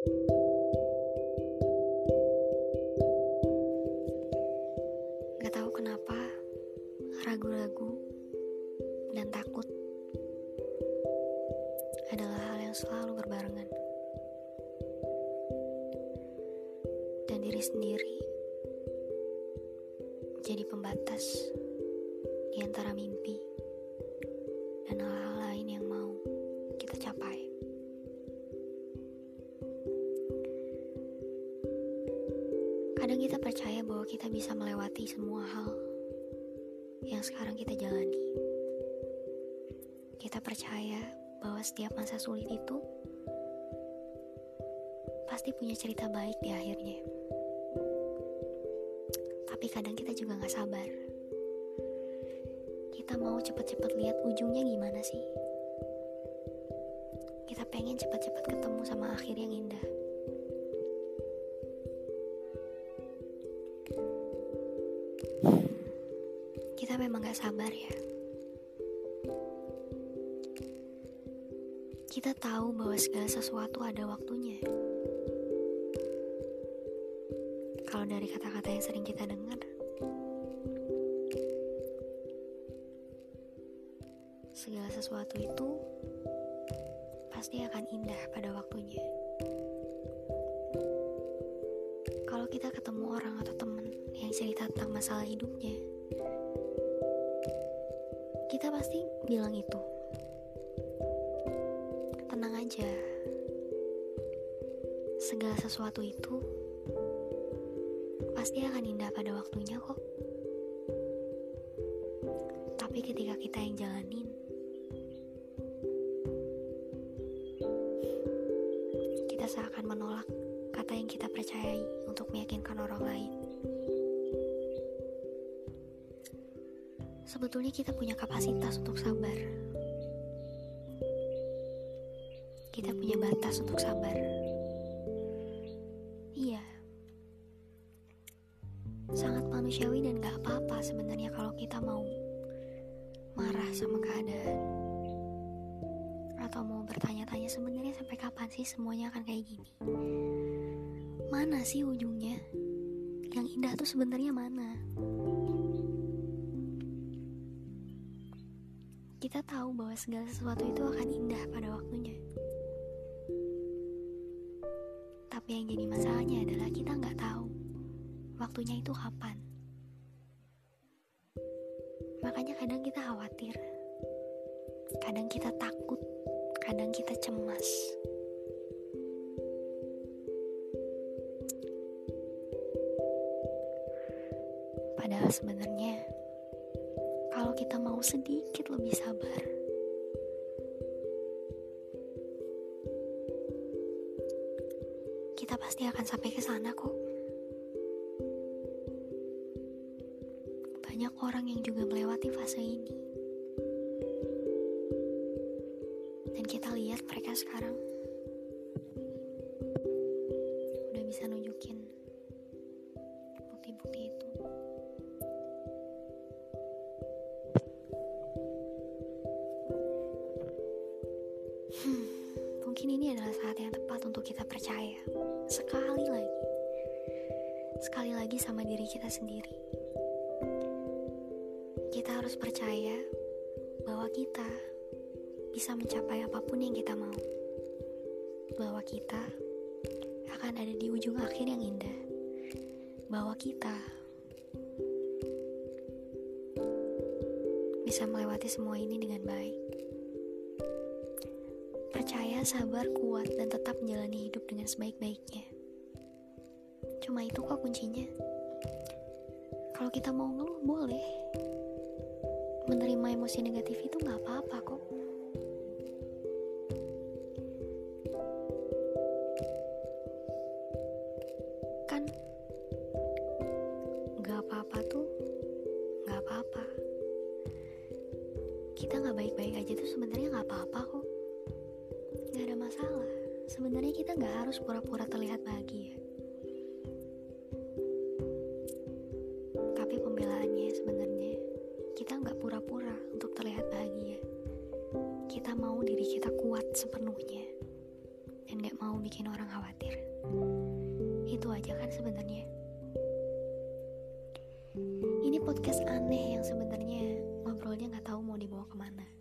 Gak tahu kenapa ragu-ragu dan takut adalah hal yang selalu berbarengan. Dan diri sendiri jadi pembatas di antara mimpi Kadang kita percaya bahwa kita bisa melewati semua hal yang sekarang kita jalani. Kita percaya bahwa setiap masa sulit itu pasti punya cerita baik di akhirnya. Tapi kadang kita juga gak sabar. Kita mau cepat-cepat lihat ujungnya gimana sih. Kita pengen cepat-cepat ketemu sama akhir yang indah. Kita memang gak sabar ya. Kita tahu bahwa segala sesuatu ada waktunya. Kalau dari kata-kata yang sering kita dengar, segala sesuatu itu pasti akan indah pada waktunya. Kalau kita ketemu orang atau temen yang cerita tentang masalah hidupnya, kita pasti bilang itu. Tenang aja. Segala sesuatu itu pasti akan indah pada waktunya kok. Tapi ketika kita yang jalanin, kita seakan menolak kata yang kita percayai untuk meyakinkan orang lain. Sebetulnya kita punya kapasitas untuk sabar. Kita punya batas untuk sabar. Iya. Sangat manusiawi dan gak apa-apa sebenarnya kalau kita mau marah sama keadaan. Atau mau bertanya-tanya sebenarnya sampai kapan sih semuanya akan kayak gini. Mana sih ujungnya? Yang indah tuh sebenarnya mana? Kita tahu bahwa segala sesuatu itu akan indah pada waktunya. Tapi yang jadi masalahnya adalah kita nggak tahu waktunya itu kapan. Makanya kadang kita khawatir, kadang kita takut, kadang kita cemas. Padahal sebenarnya kita mau sedikit lebih sabar, kita pasti akan sampai ke sana kok. Banyak orang yang juga melewati fase ini. Dan kita lihat mereka sekarang saat yang tepat untuk kita percaya sekali lagi, sekali lagi sama diri kita sendiri. Kita harus percaya bahwa kita bisa mencapai apa pun yang kita mau, bahwa kita akan ada di ujung akhir yang indah, bahwa kita bisa melewati semua ini dengan baik. Percaya, sabar, kuat, dan tetap menjalani hidup dengan sebaik-baiknya. Cuma itu kok kuncinya. Kalau kita mau ngeluh, boleh. Menerima emosi negatif itu gak apa-apa kok. Kan gak apa-apa tuh gak apa-apa. Kita gak baik-baik aja tuh sebenarnya gak apa-apa kok nggak ada masalah. Sebenarnya kita nggak harus pura-pura terlihat bahagia. Tapi pembelaannya sebenarnya kita nggak pura-pura untuk terlihat bahagia. Kita mau diri kita kuat sepenuhnya dan nggak mau bikin orang khawatir. Itu aja kan sebenarnya. Ini podcast aneh yang sebenarnya ngobrolnya nggak tahu mau dibawa ke mana.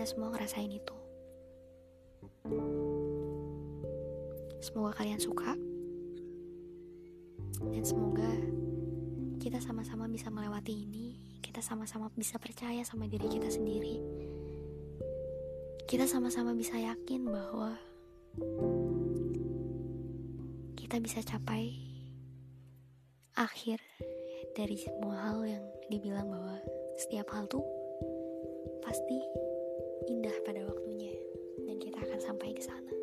Kita semua ngerasain itu. Semoga kalian suka dan semoga kita sama-sama bisa melewati ini. Kita sama-sama bisa percaya sama diri kita sendiri. Kita sama-sama bisa yakin bahwa kita bisa capai akhir dari semua hal yang dibilang bahwa setiap hal tuh pasti indah pada waktunya dan kita akan sampai ke sana.